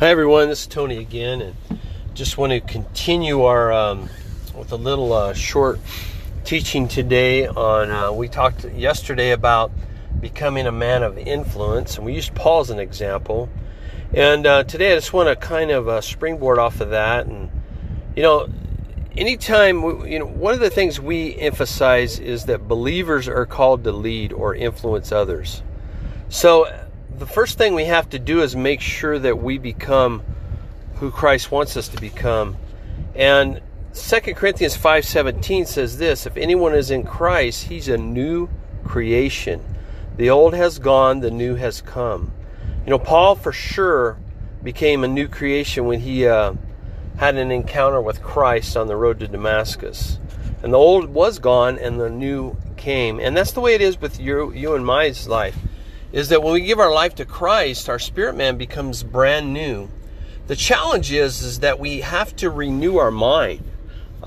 Hi everyone, this is Tony again, and just want to continue our um, with a little uh, short teaching today on. Uh, we talked yesterday about becoming a man of influence, and we used Paul as an example. And uh, today I just want to kind of uh, springboard off of that, and you know, anytime we, you know, one of the things we emphasize is that believers are called to lead or influence others. So the first thing we have to do is make sure that we become who Christ wants us to become. And 2 Corinthians 5:17 says this, if anyone is in Christ, he's a new creation. The old has gone, the new has come. You know, Paul for sure became a new creation when he uh, had an encounter with Christ on the road to Damascus. And the old was gone and the new came. And that's the way it is with you, you and my life is that when we give our life to Christ, our spirit man becomes brand new. The challenge is, is that we have to renew our mind.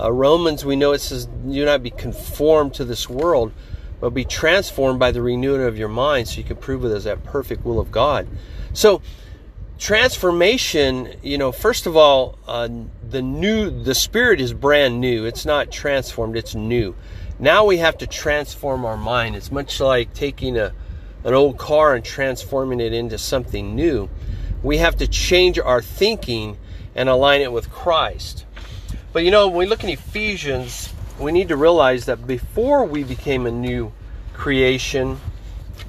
Uh, Romans, we know it says, "Do not be conformed to this world, but be transformed by the renewing of your mind, so you can prove it as that perfect will of God." So, transformation, you know, first of all, uh, the new, the spirit is brand new. It's not transformed; it's new. Now we have to transform our mind. It's much like taking a an old car and transforming it into something new. We have to change our thinking and align it with Christ. But you know, when we look in Ephesians, we need to realize that before we became a new creation,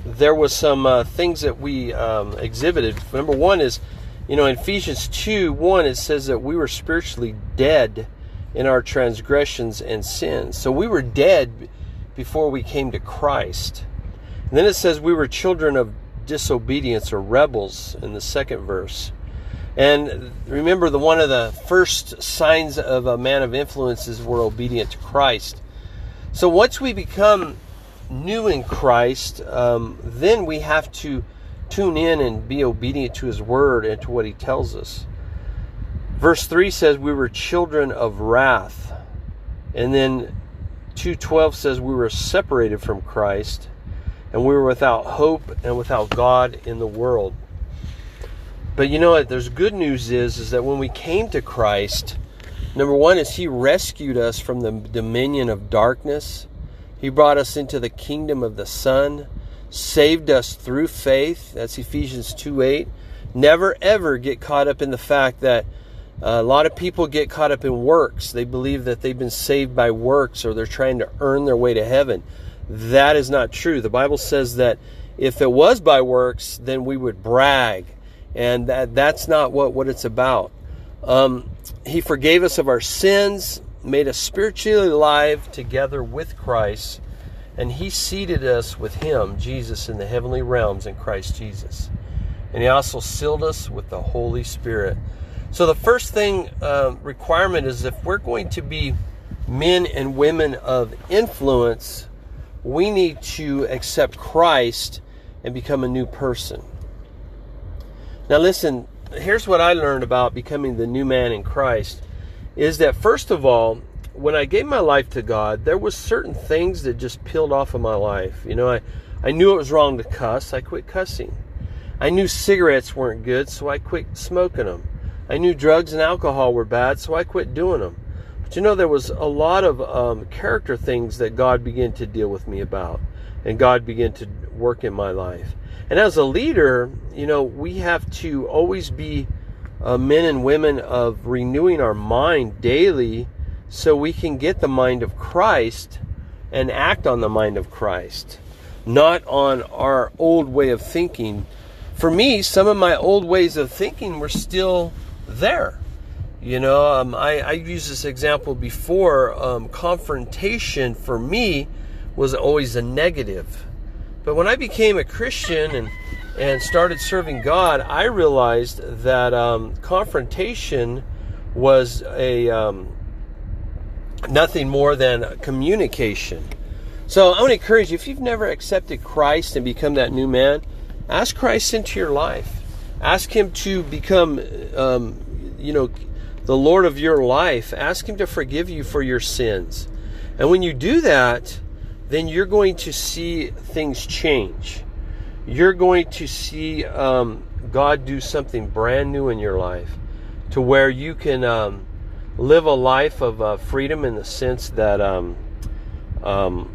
there was some uh, things that we um, exhibited. Number one is, you know, in Ephesians 2 1, it says that we were spiritually dead in our transgressions and sins. So we were dead before we came to Christ. And then it says we were children of disobedience or rebels in the second verse. And remember, the one of the first signs of a man of influence is we're obedient to Christ. So once we become new in Christ, um, then we have to tune in and be obedient to His Word and to what He tells us. Verse three says we were children of wrath, and then two twelve says we were separated from Christ and we were without hope and without God in the world. But you know what? There's good news is is that when we came to Christ, number one is He rescued us from the dominion of darkness. He brought us into the kingdom of the Son, saved us through faith. That's Ephesians 2 8. Never ever get caught up in the fact that uh, a lot of people get caught up in works. They believe that they've been saved by works or they're trying to earn their way to heaven. That is not true. The Bible says that if it was by works, then we would brag. And that, that's not what, what it's about. Um, he forgave us of our sins, made us spiritually alive together with Christ, and He seated us with Him, Jesus, in the heavenly realms in Christ Jesus. And He also sealed us with the Holy Spirit. So, the first thing uh, requirement is if we're going to be men and women of influence, we need to accept Christ and become a new person. Now, listen, here's what I learned about becoming the new man in Christ is that first of all, when I gave my life to God, there was certain things that just peeled off of my life. You know, I, I knew it was wrong to cuss, I quit cussing. I knew cigarettes weren't good, so I quit smoking them. I knew drugs and alcohol were bad, so I quit doing them. But you know, there was a lot of um, character things that God began to deal with me about, and God began to work in my life. And as a leader, you know, we have to always be uh, men and women of renewing our mind daily so we can get the mind of Christ and act on the mind of Christ, not on our old way of thinking. For me, some of my old ways of thinking were still there. You know, um, I, I used this example before. Um, confrontation for me was always a negative. But when I became a Christian and, and started serving God, I realized that um, confrontation was a um, nothing more than communication. So I want to encourage you if you've never accepted Christ and become that new man, ask Christ into your life. Ask Him to become, um, you know, the Lord of your life, ask Him to forgive you for your sins. And when you do that, then you're going to see things change. you're going to see um, God do something brand new in your life to where you can um, live a life of uh, freedom in the sense that, um, um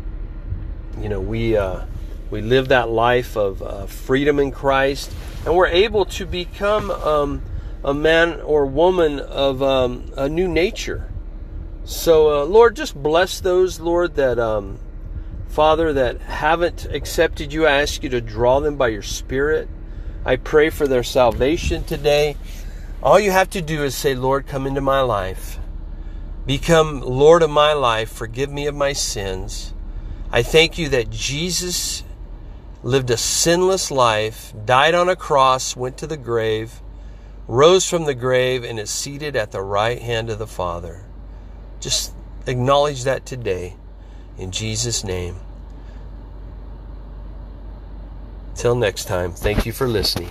you know, we, uh, we live that life of uh, freedom in Christ and we're able to become um, a man or woman of um, a new nature. So, uh, Lord, just bless those, Lord, that Father, that haven't accepted you, I ask you to draw them by your Spirit. I pray for their salvation today. All you have to do is say, Lord, come into my life. Become Lord of my life. Forgive me of my sins. I thank you that Jesus lived a sinless life, died on a cross, went to the grave, rose from the grave, and is seated at the right hand of the Father. Just acknowledge that today. In Jesus' name. Till next time, thank you for listening.